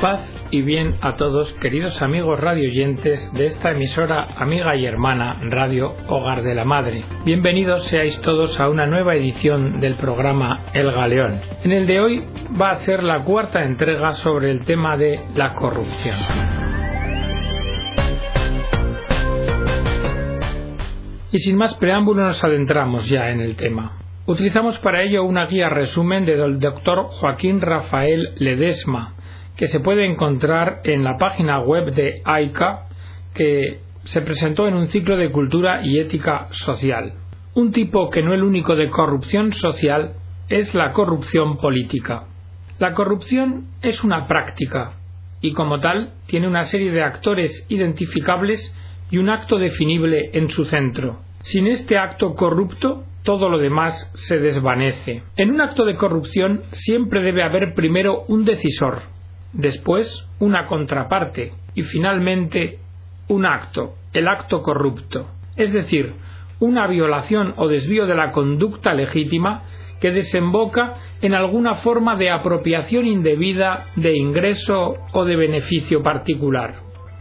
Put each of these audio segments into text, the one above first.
Paz y bien a todos, queridos amigos radioyentes de esta emisora amiga y hermana Radio Hogar de la Madre. Bienvenidos seáis todos a una nueva edición del programa El Galeón. En el de hoy va a ser la cuarta entrega sobre el tema de la corrupción. Y sin más preámbulo nos adentramos ya en el tema. Utilizamos para ello una guía resumen del doctor Joaquín Rafael Ledesma, que se puede encontrar en la página web de AICA, que se presentó en un ciclo de cultura y ética social. Un tipo que no es el único de corrupción social es la corrupción política. La corrupción es una práctica y como tal tiene una serie de actores identificables y un acto definible en su centro. Sin este acto corrupto, todo lo demás se desvanece. En un acto de corrupción siempre debe haber primero un decisor, después una contraparte y finalmente un acto, el acto corrupto, es decir, una violación o desvío de la conducta legítima que desemboca en alguna forma de apropiación indebida de ingreso o de beneficio particular.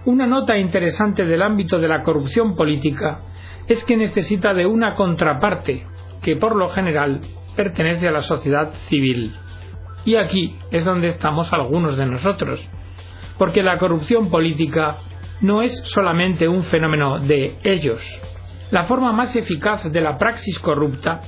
Una nota interesante del ámbito de la corrupción política es que necesita de una contraparte que por lo general pertenece a la sociedad civil. Y aquí es donde estamos algunos de nosotros, porque la corrupción política no es solamente un fenómeno de ellos. La forma más eficaz de la praxis corrupta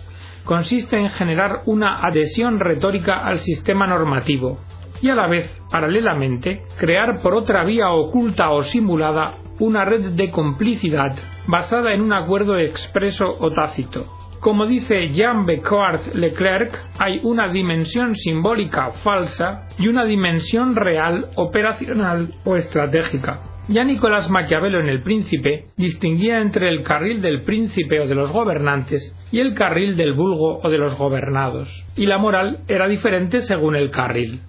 consiste en generar una adhesión retórica al sistema normativo y a la vez, paralelamente, crear por otra vía oculta o simulada una red de complicidad basada en un acuerdo expreso o tácito, como dice Jean Becquart Leclerc, hay una dimensión simbólica falsa y una dimensión real, operacional o estratégica. Ya Nicolás Maquiavelo en El Príncipe distinguía entre el carril del príncipe o de los gobernantes y el carril del vulgo o de los gobernados, y la moral era diferente según el carril.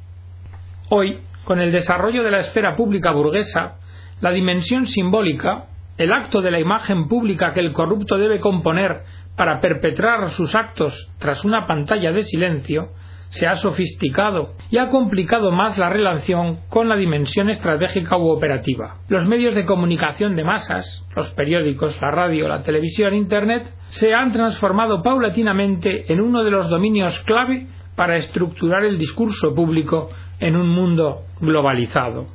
Hoy, con el desarrollo de la esfera pública burguesa, la dimensión simbólica, el acto de la imagen pública que el corrupto debe componer para perpetrar sus actos tras una pantalla de silencio, se ha sofisticado y ha complicado más la relación con la dimensión estratégica u operativa. Los medios de comunicación de masas, los periódicos, la radio, la televisión, Internet, se han transformado paulatinamente en uno de los dominios clave para estructurar el discurso público en un mundo globalizado.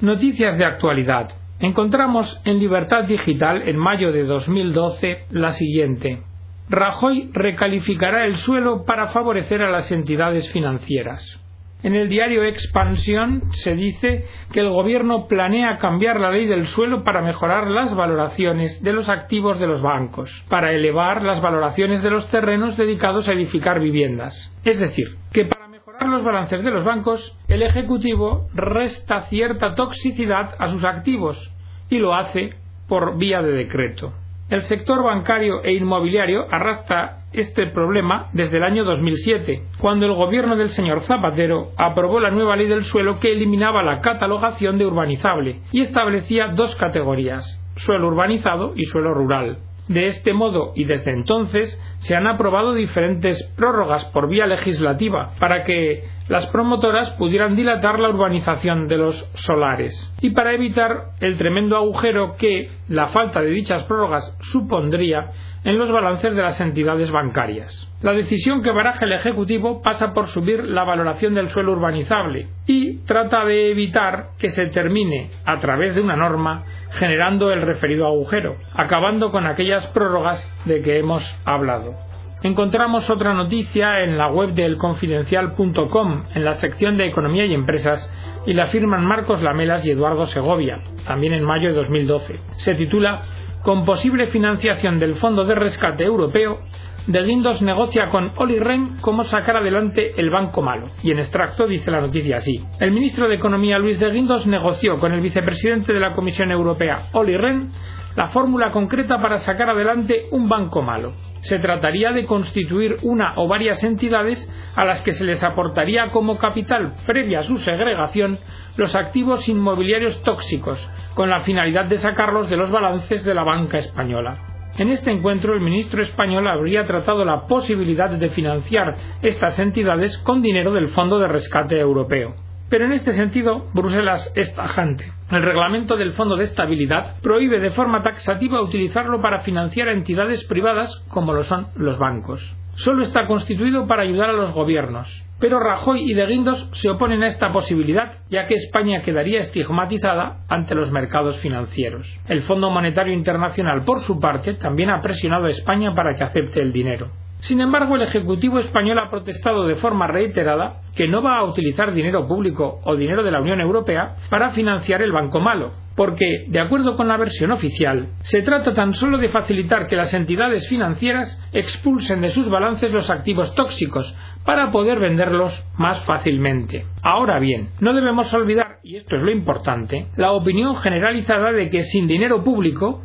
Noticias de actualidad. Encontramos en Libertad Digital en mayo de 2012 la siguiente. Rajoy recalificará el suelo para favorecer a las entidades financieras. En el diario Expansión se dice que el Gobierno planea cambiar la ley del suelo para mejorar las valoraciones de los activos de los bancos, para elevar las valoraciones de los terrenos dedicados a edificar viviendas. Es decir, que para mejorar los balances de los bancos, el Ejecutivo resta cierta toxicidad a sus activos y lo hace por vía de decreto. El sector bancario e inmobiliario arrastra este problema desde el año 2007, cuando el gobierno del señor Zapatero aprobó la nueva ley del suelo que eliminaba la catalogación de urbanizable y establecía dos categorías, suelo urbanizado y suelo rural. De este modo y desde entonces se han aprobado diferentes prórrogas por vía legislativa para que las promotoras pudieran dilatar la urbanización de los solares y para evitar el tremendo agujero que la falta de dichas prórrogas supondría en los balances de las entidades bancarias. La decisión que baraja el Ejecutivo pasa por subir la valoración del suelo urbanizable y trata de evitar que se termine, a través de una norma, generando el referido agujero, acabando con aquellas prórrogas de que hemos hablado. Encontramos otra noticia en la web del confidencial.com, en la sección de Economía y Empresas, y la firman Marcos Lamelas y Eduardo Segovia, también en mayo de 2012. Se titula Con posible financiación del Fondo de Rescate Europeo, de Guindos negocia con Oli Ren cómo sacar adelante el banco malo. Y en extracto dice la noticia así. El ministro de Economía Luis de Guindos negoció con el vicepresidente de la Comisión Europea, Oli Ren, la fórmula concreta para sacar adelante un banco malo se trataría de constituir una o varias entidades a las que se les aportaría como capital previa a su segregación los activos inmobiliarios tóxicos, con la finalidad de sacarlos de los balances de la banca española. En este encuentro el ministro español habría tratado la posibilidad de financiar estas entidades con dinero del Fondo de Rescate Europeo. Pero en este sentido, Bruselas es tajante. El reglamento del Fondo de Estabilidad prohíbe de forma taxativa utilizarlo para financiar a entidades privadas como lo son los bancos. Solo está constituido para ayudar a los gobiernos. Pero Rajoy y De Guindos se oponen a esta posibilidad, ya que España quedaría estigmatizada ante los mercados financieros. El Fondo Monetario Internacional, por su parte, también ha presionado a España para que acepte el dinero. Sin embargo, el Ejecutivo español ha protestado de forma reiterada que no va a utilizar dinero público o dinero de la Unión Europea para financiar el Banco Malo, porque, de acuerdo con la versión oficial, se trata tan solo de facilitar que las entidades financieras expulsen de sus balances los activos tóxicos para poder venderlos más fácilmente. Ahora bien, no debemos olvidar, y esto es lo importante, la opinión generalizada de que sin dinero público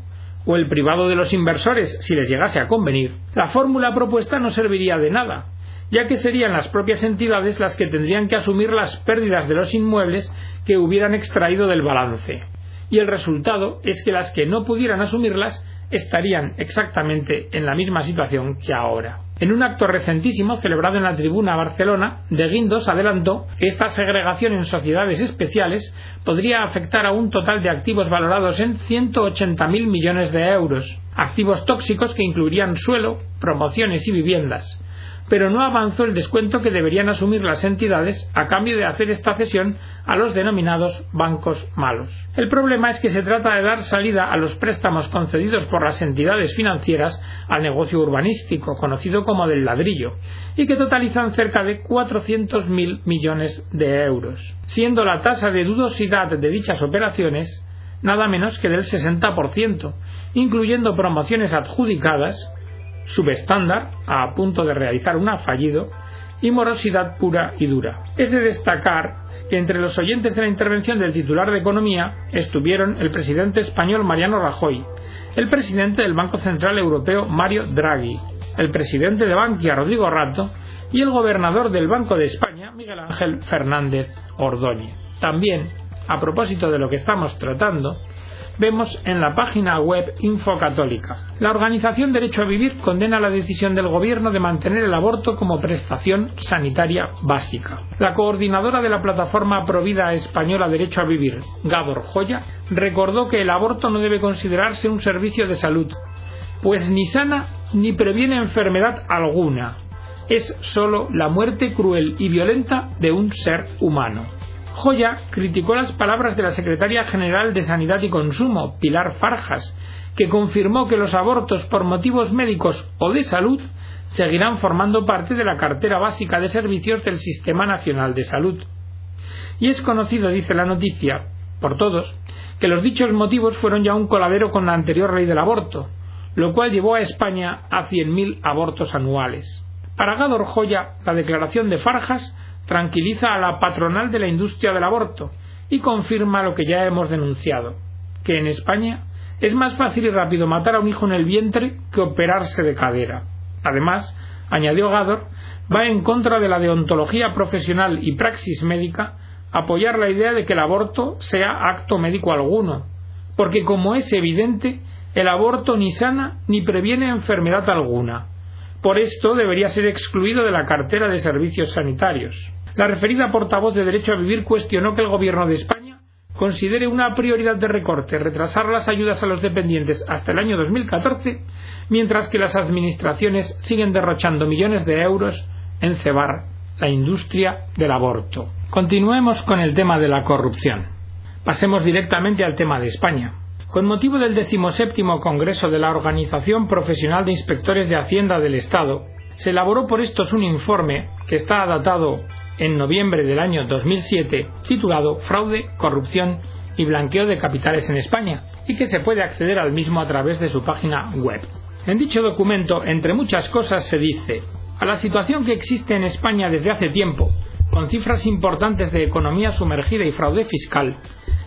o el privado de los inversores si les llegase a convenir, la fórmula propuesta no serviría de nada, ya que serían las propias entidades las que tendrían que asumir las pérdidas de los inmuebles que hubieran extraído del balance. Y el resultado es que las que no pudieran asumirlas estarían exactamente en la misma situación que ahora. En un acto recentísimo celebrado en la tribuna Barcelona, De Guindos adelantó que esta segregación en sociedades especiales podría afectar a un total de activos valorados en 180.000 millones de euros, activos tóxicos que incluirían suelo, promociones y viviendas, pero no avanzó el descuento que deberían asumir las entidades a cambio de hacer esta cesión a los denominados bancos malos. El problema es que se trata de dar salida a los préstamos concedidos por las entidades financieras al negocio urbanístico, conocido como del ladrillo, y que totalizan cerca de 400.000 millones de euros, siendo la tasa de dudosidad de dichas operaciones nada menos que del 60%, incluyendo promociones adjudicadas subestándar, a punto de realizar un fallido, y morosidad pura y dura. Es de destacar que entre los oyentes de la intervención del titular de Economía estuvieron el presidente español Mariano Rajoy, el presidente del Banco Central Europeo Mario Draghi, el presidente de Bankia Rodrigo Rato y el gobernador del Banco de España Miguel Ángel Fernández Ordóñez. También, a propósito de lo que estamos tratando, vemos en la página web Infocatólica. La organización Derecho a Vivir condena la decisión del Gobierno de mantener el aborto como prestación sanitaria básica. La coordinadora de la plataforma Provida Española Derecho a Vivir, Gabor Joya, recordó que el aborto no debe considerarse un servicio de salud, pues ni sana ni previene enfermedad alguna. Es sólo la muerte cruel y violenta de un ser humano. Joya criticó las palabras de la secretaria general de Sanidad y Consumo, Pilar Farjas, que confirmó que los abortos por motivos médicos o de salud seguirán formando parte de la cartera básica de servicios del Sistema Nacional de Salud. Y es conocido, dice la noticia, por todos, que los dichos motivos fueron ya un coladero con la anterior ley del aborto, lo cual llevó a España a 100.000 abortos anuales. Para Gador Joya, la declaración de Farjas tranquiliza a la patronal de la industria del aborto y confirma lo que ya hemos denunciado, que en España es más fácil y rápido matar a un hijo en el vientre que operarse de cadera. Además, añadió Gador, va en contra de la deontología profesional y praxis médica apoyar la idea de que el aborto sea acto médico alguno, porque como es evidente, el aborto ni sana ni previene enfermedad alguna. Por esto debería ser excluido de la cartera de servicios sanitarios. La referida portavoz de Derecho a Vivir cuestionó que el Gobierno de España considere una prioridad de recorte retrasar las ayudas a los dependientes hasta el año 2014, mientras que las administraciones siguen derrochando millones de euros en cebar la industria del aborto. Continuemos con el tema de la corrupción. Pasemos directamente al tema de España. Con motivo del decimoséptimo Congreso de la Organización Profesional de Inspectores de Hacienda del Estado, se elaboró por estos un informe que está datado en noviembre del año 2007 titulado Fraude, corrupción y blanqueo de capitales en España y que se puede acceder al mismo a través de su página web. En dicho documento, entre muchas cosas, se dice a la situación que existe en España desde hace tiempo, con cifras importantes de economía sumergida y fraude fiscal,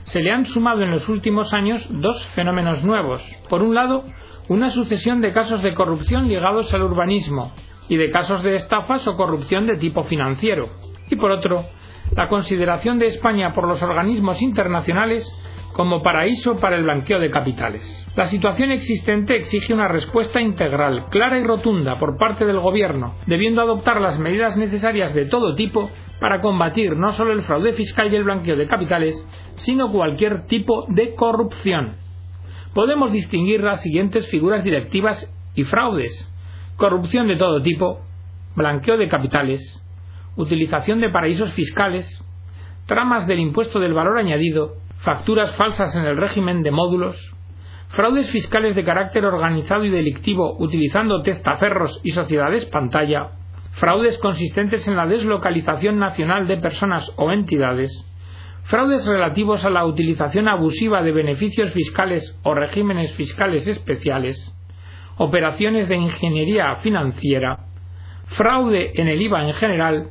se le han sumado en los últimos años dos fenómenos nuevos. Por un lado, una sucesión de casos de corrupción ligados al urbanismo y de casos de estafas o corrupción de tipo financiero y por otro, la consideración de España por los organismos internacionales como paraíso para el blanqueo de capitales. La situación existente exige una respuesta integral, clara y rotunda por parte del Gobierno, debiendo adoptar las medidas necesarias de todo tipo para combatir no solo el fraude fiscal y el blanqueo de capitales, sino cualquier tipo de corrupción. Podemos distinguir las siguientes figuras directivas y fraudes. Corrupción de todo tipo, blanqueo de capitales, utilización de paraísos fiscales, tramas del impuesto del valor añadido, facturas falsas en el régimen de módulos, fraudes fiscales de carácter organizado y delictivo utilizando testaferros y sociedades pantalla, fraudes consistentes en la deslocalización nacional de personas o entidades, fraudes relativos a la utilización abusiva de beneficios fiscales o regímenes fiscales especiales, operaciones de ingeniería financiera, fraude en el IVA en general,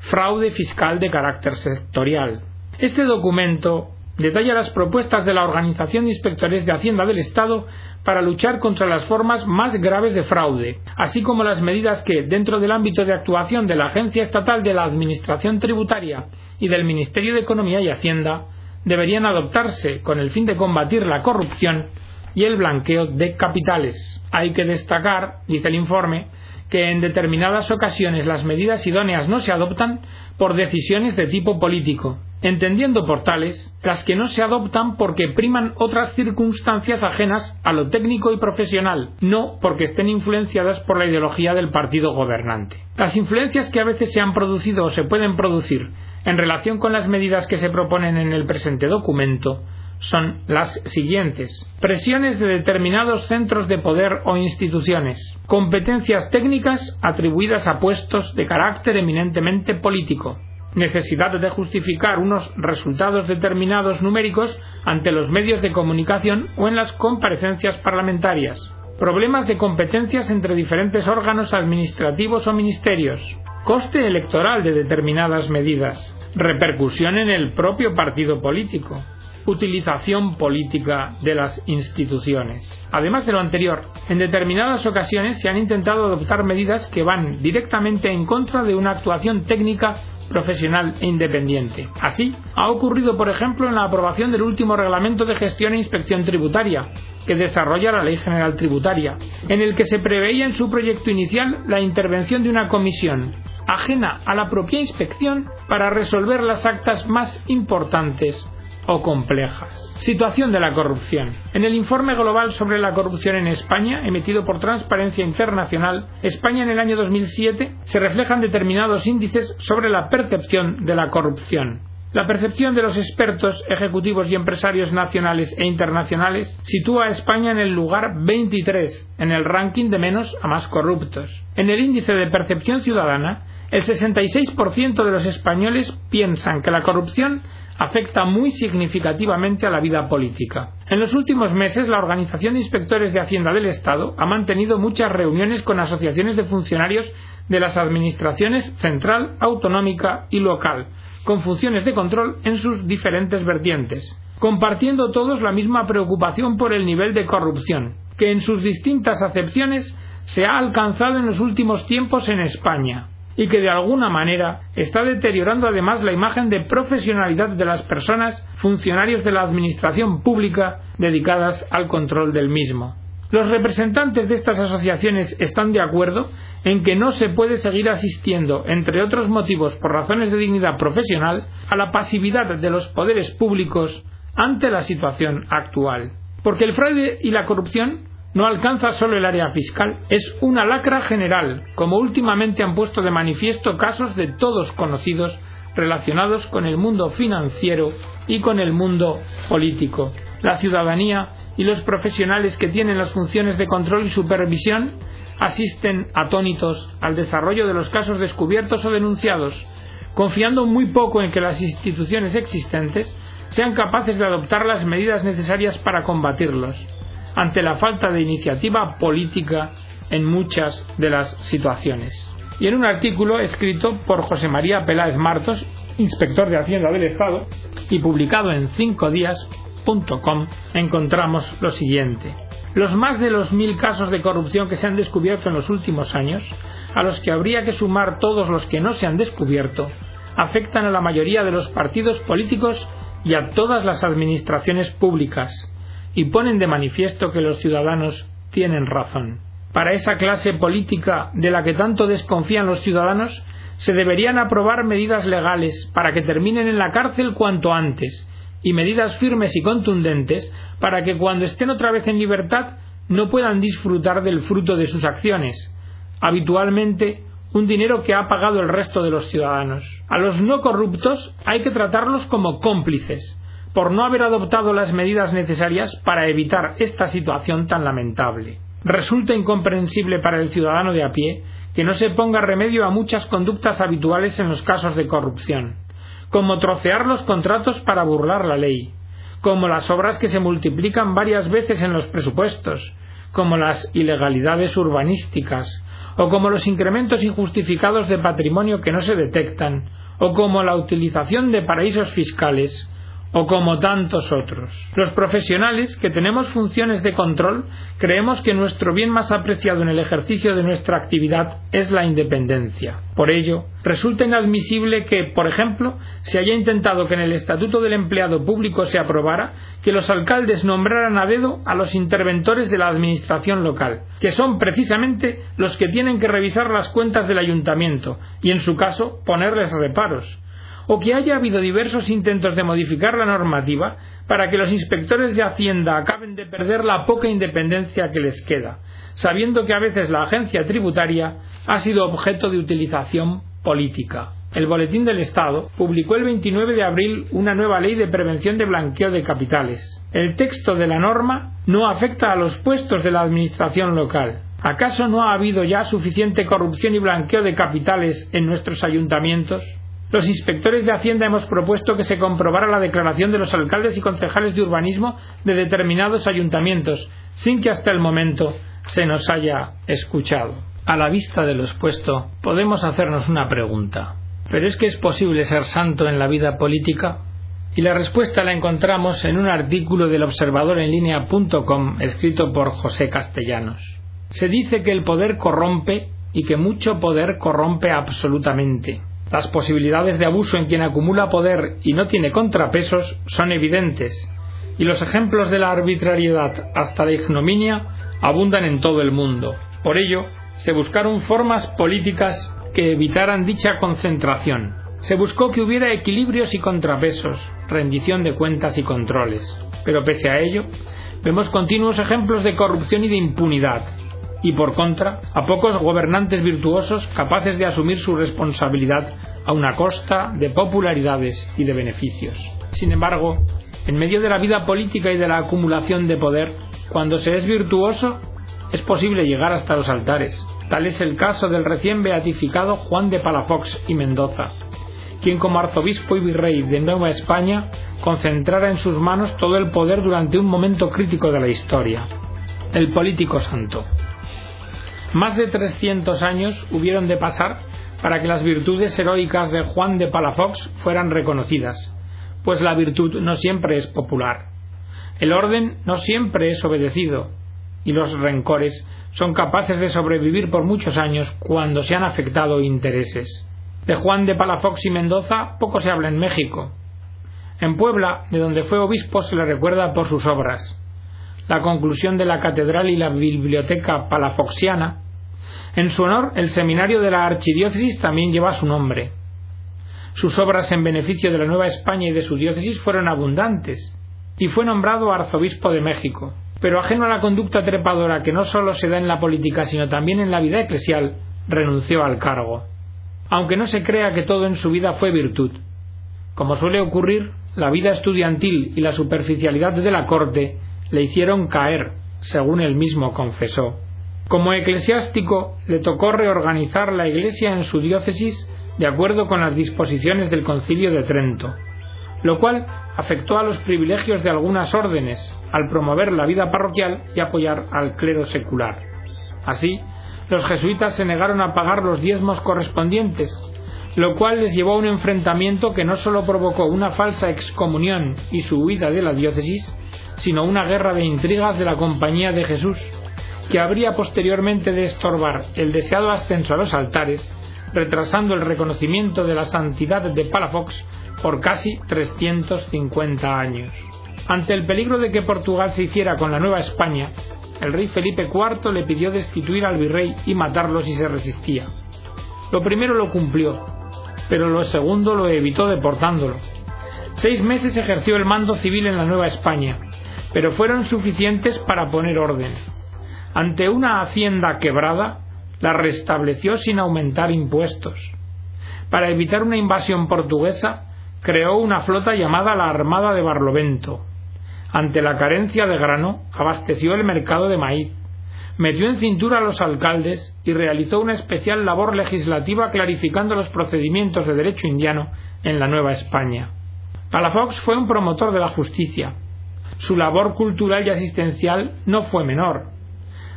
fraude fiscal de carácter sectorial. Este documento detalla las propuestas de la Organización de Inspectores de Hacienda del Estado para luchar contra las formas más graves de fraude, así como las medidas que, dentro del ámbito de actuación de la Agencia Estatal de la Administración Tributaria y del Ministerio de Economía y Hacienda, deberían adoptarse con el fin de combatir la corrupción y el blanqueo de capitales. Hay que destacar, dice el informe, que en determinadas ocasiones las medidas idóneas no se adoptan por decisiones de tipo político, entendiendo por tales las que no se adoptan porque priman otras circunstancias ajenas a lo técnico y profesional, no porque estén influenciadas por la ideología del partido gobernante. Las influencias que a veces se han producido o se pueden producir en relación con las medidas que se proponen en el presente documento son las siguientes. Presiones de determinados centros de poder o instituciones. Competencias técnicas atribuidas a puestos de carácter eminentemente político. Necesidad de justificar unos resultados determinados numéricos ante los medios de comunicación o en las comparecencias parlamentarias, problemas de competencias entre diferentes órganos administrativos o ministerios, coste electoral de determinadas medidas, repercusión en el propio partido político, utilización política de las instituciones. Además de lo anterior, en determinadas ocasiones se han intentado adoptar medidas que van directamente en contra de una actuación técnica profesional e independiente. Así, ha ocurrido, por ejemplo, en la aprobación del último Reglamento de Gestión e Inspección Tributaria, que desarrolla la Ley General Tributaria, en el que se preveía en su proyecto inicial la intervención de una comisión ajena a la propia inspección para resolver las actas más importantes o complejas. Situación de la corrupción. En el informe global sobre la corrupción en España, emitido por Transparencia Internacional, España en el año 2007 se reflejan determinados índices sobre la percepción de la corrupción. La percepción de los expertos, ejecutivos y empresarios nacionales e internacionales sitúa a España en el lugar 23 en el ranking de menos a más corruptos. En el índice de percepción ciudadana, el 66% de los españoles piensan que la corrupción afecta muy significativamente a la vida política. En los últimos meses, la Organización de Inspectores de Hacienda del Estado ha mantenido muchas reuniones con asociaciones de funcionarios de las administraciones central, autonómica y local, con funciones de control en sus diferentes vertientes, compartiendo todos la misma preocupación por el nivel de corrupción, que en sus distintas acepciones se ha alcanzado en los últimos tiempos en España, y que de alguna manera está deteriorando además la imagen de profesionalidad de las personas funcionarios de la administración pública dedicadas al control del mismo. Los representantes de estas asociaciones están de acuerdo en que no se puede seguir asistiendo, entre otros motivos por razones de dignidad profesional, a la pasividad de los poderes públicos ante la situación actual. Porque el fraude y la corrupción no alcanza solo el área fiscal, es una lacra general, como últimamente han puesto de manifiesto casos de todos conocidos relacionados con el mundo financiero y con el mundo político. La ciudadanía y los profesionales que tienen las funciones de control y supervisión asisten atónitos al desarrollo de los casos descubiertos o denunciados, confiando muy poco en que las instituciones existentes sean capaces de adoptar las medidas necesarias para combatirlos ante la falta de iniciativa política en muchas de las situaciones. Y en un artículo escrito por José María Peláez Martos, inspector de Hacienda del Estado, y publicado en 5días.com, encontramos lo siguiente. Los más de los mil casos de corrupción que se han descubierto en los últimos años, a los que habría que sumar todos los que no se han descubierto, afectan a la mayoría de los partidos políticos y a todas las administraciones públicas, y ponen de manifiesto que los ciudadanos tienen razón. Para esa clase política de la que tanto desconfían los ciudadanos, Se deberían aprobar medidas legales para que terminen en la cárcel cuanto antes y medidas firmes y contundentes para que cuando estén otra vez en libertad no puedan disfrutar del fruto de sus acciones, habitualmente un dinero que ha pagado el resto de los ciudadanos. A los no corruptos hay que tratarlos como cómplices, por no haber adoptado las medidas necesarias para evitar esta situación tan lamentable. Resulta incomprensible para el ciudadano de a pie que no se ponga remedio a muchas conductas habituales en los casos de corrupción, como trocear los contratos para burlar la ley, como las obras que se multiplican varias veces en los presupuestos, como las ilegalidades urbanísticas, o como los incrementos injustificados de patrimonio que no se detectan, o como la utilización de paraísos fiscales, o como tantos otros. Los profesionales que tenemos funciones de control creemos que nuestro bien más apreciado en el ejercicio de nuestra actividad es la independencia. Por ello, resulta inadmisible que, por ejemplo, se haya intentado que en el Estatuto del Empleado Público se aprobara que los alcaldes nombraran a dedo a los interventores de la Administración local, que son precisamente los que tienen que revisar las cuentas del ayuntamiento y, en su caso, ponerles reparos o que haya habido diversos intentos de modificar la normativa para que los inspectores de Hacienda acaben de perder la poca independencia que les queda, sabiendo que a veces la agencia tributaria ha sido objeto de utilización política. El Boletín del Estado publicó el 29 de abril una nueva ley de prevención de blanqueo de capitales. El texto de la norma no afecta a los puestos de la Administración local. ¿Acaso no ha habido ya suficiente corrupción y blanqueo de capitales en nuestros ayuntamientos? Los inspectores de Hacienda hemos propuesto que se comprobara la declaración de los alcaldes y concejales de urbanismo de determinados ayuntamientos, sin que hasta el momento se nos haya escuchado. A la vista de lo expuesto, podemos hacernos una pregunta. ¿Pero es que es posible ser santo en la vida política? Y la respuesta la encontramos en un artículo del observador en línea.com escrito por José Castellanos. Se dice que el poder corrompe y que mucho poder corrompe absolutamente. Las posibilidades de abuso en quien acumula poder y no tiene contrapesos son evidentes, y los ejemplos de la arbitrariedad hasta la ignominia abundan en todo el mundo. Por ello, se buscaron formas políticas que evitaran dicha concentración. Se buscó que hubiera equilibrios y contrapesos, rendición de cuentas y controles. Pero pese a ello, vemos continuos ejemplos de corrupción y de impunidad, y por contra a pocos gobernantes virtuosos capaces de asumir su responsabilidad a una costa de popularidades y de beneficios. Sin embargo, en medio de la vida política y de la acumulación de poder, cuando se es virtuoso, es posible llegar hasta los altares. Tal es el caso del recién beatificado Juan de Palafox y Mendoza, quien como arzobispo y virrey de Nueva España concentrara en sus manos todo el poder durante un momento crítico de la historia. El político santo. Más de 300 años hubieron de pasar para que las virtudes heroicas de Juan de Palafox fueran reconocidas, pues la virtud no siempre es popular. El orden no siempre es obedecido, y los rencores son capaces de sobrevivir por muchos años cuando se han afectado intereses. De Juan de Palafox y Mendoza poco se habla en México. En Puebla, de donde fue obispo, se le recuerda por sus obras la conclusión de la catedral y la biblioteca palafoxiana. En su honor, el seminario de la archidiócesis también lleva su nombre. Sus obras en beneficio de la Nueva España y de su diócesis fueron abundantes, y fue nombrado arzobispo de México. Pero ajeno a la conducta trepadora que no solo se da en la política, sino también en la vida eclesial, renunció al cargo. Aunque no se crea que todo en su vida fue virtud. Como suele ocurrir, la vida estudiantil y la superficialidad de la corte le hicieron caer, según él mismo confesó. Como eclesiástico le tocó reorganizar la Iglesia en su diócesis de acuerdo con las disposiciones del Concilio de Trento, lo cual afectó a los privilegios de algunas órdenes al promover la vida parroquial y apoyar al clero secular. Así, los jesuitas se negaron a pagar los diezmos correspondientes, lo cual les llevó a un enfrentamiento que no solo provocó una falsa excomunión y su huida de la diócesis, sino una guerra de intrigas de la Compañía de Jesús, que habría posteriormente de estorbar el deseado ascenso a los altares, retrasando el reconocimiento de la santidad de Palafox por casi 350 años. Ante el peligro de que Portugal se hiciera con la Nueva España, el rey Felipe IV le pidió destituir al virrey y matarlo si se resistía. Lo primero lo cumplió, pero lo segundo lo evitó deportándolo. Seis meses ejerció el mando civil en la Nueva España, pero fueron suficientes para poner orden. Ante una hacienda quebrada, la restableció sin aumentar impuestos. Para evitar una invasión portuguesa, creó una flota llamada la Armada de Barlovento. Ante la carencia de grano, abasteció el mercado de maíz, metió en cintura a los alcaldes y realizó una especial labor legislativa clarificando los procedimientos de derecho indiano en la Nueva España. Palafox fue un promotor de la justicia. Su labor cultural y asistencial no fue menor.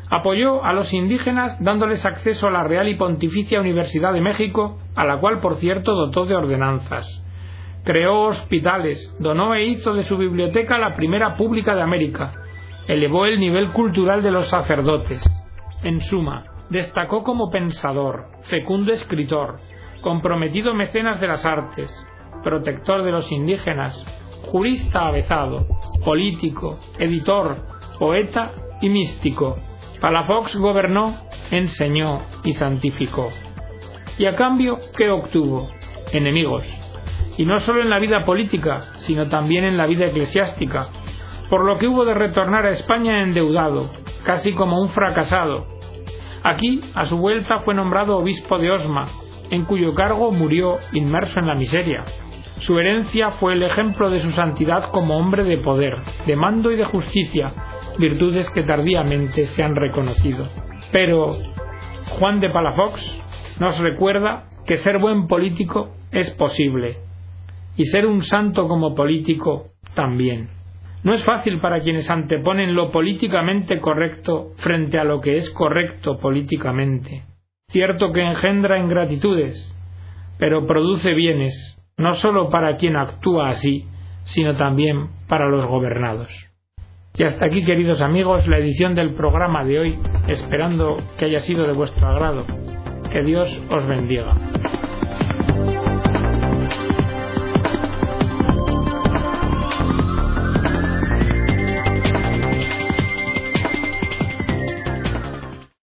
Apoyó a los indígenas dándoles acceso a la Real y Pontificia Universidad de México, a la cual por cierto dotó de ordenanzas creó hospitales, donó e hizo de su biblioteca la primera pública de América, elevó el nivel cultural de los sacerdotes. En suma, destacó como pensador, fecundo escritor, comprometido mecenas de las artes, protector de los indígenas, jurista avezado, político, editor, poeta y místico. Palafox gobernó, enseñó y santificó. Y a cambio, ¿qué obtuvo? Enemigos, y no solo en la vida política, sino también en la vida eclesiástica, por lo que hubo de retornar a España endeudado, casi como un fracasado. Aquí, a su vuelta, fue nombrado obispo de Osma, en cuyo cargo murió inmerso en la miseria. Su herencia fue el ejemplo de su santidad como hombre de poder, de mando y de justicia, virtudes que tardíamente se han reconocido. Pero Juan de Palafox nos recuerda que ser buen político es posible, y ser un santo como político también. No es fácil para quienes anteponen lo políticamente correcto frente a lo que es correcto políticamente. Cierto que engendra ingratitudes, pero produce bienes, no sólo para quien actúa así, sino también para los gobernados. Y hasta aquí, queridos amigos, la edición del programa de hoy, esperando que haya sido de vuestro agrado. Que Dios os bendiga.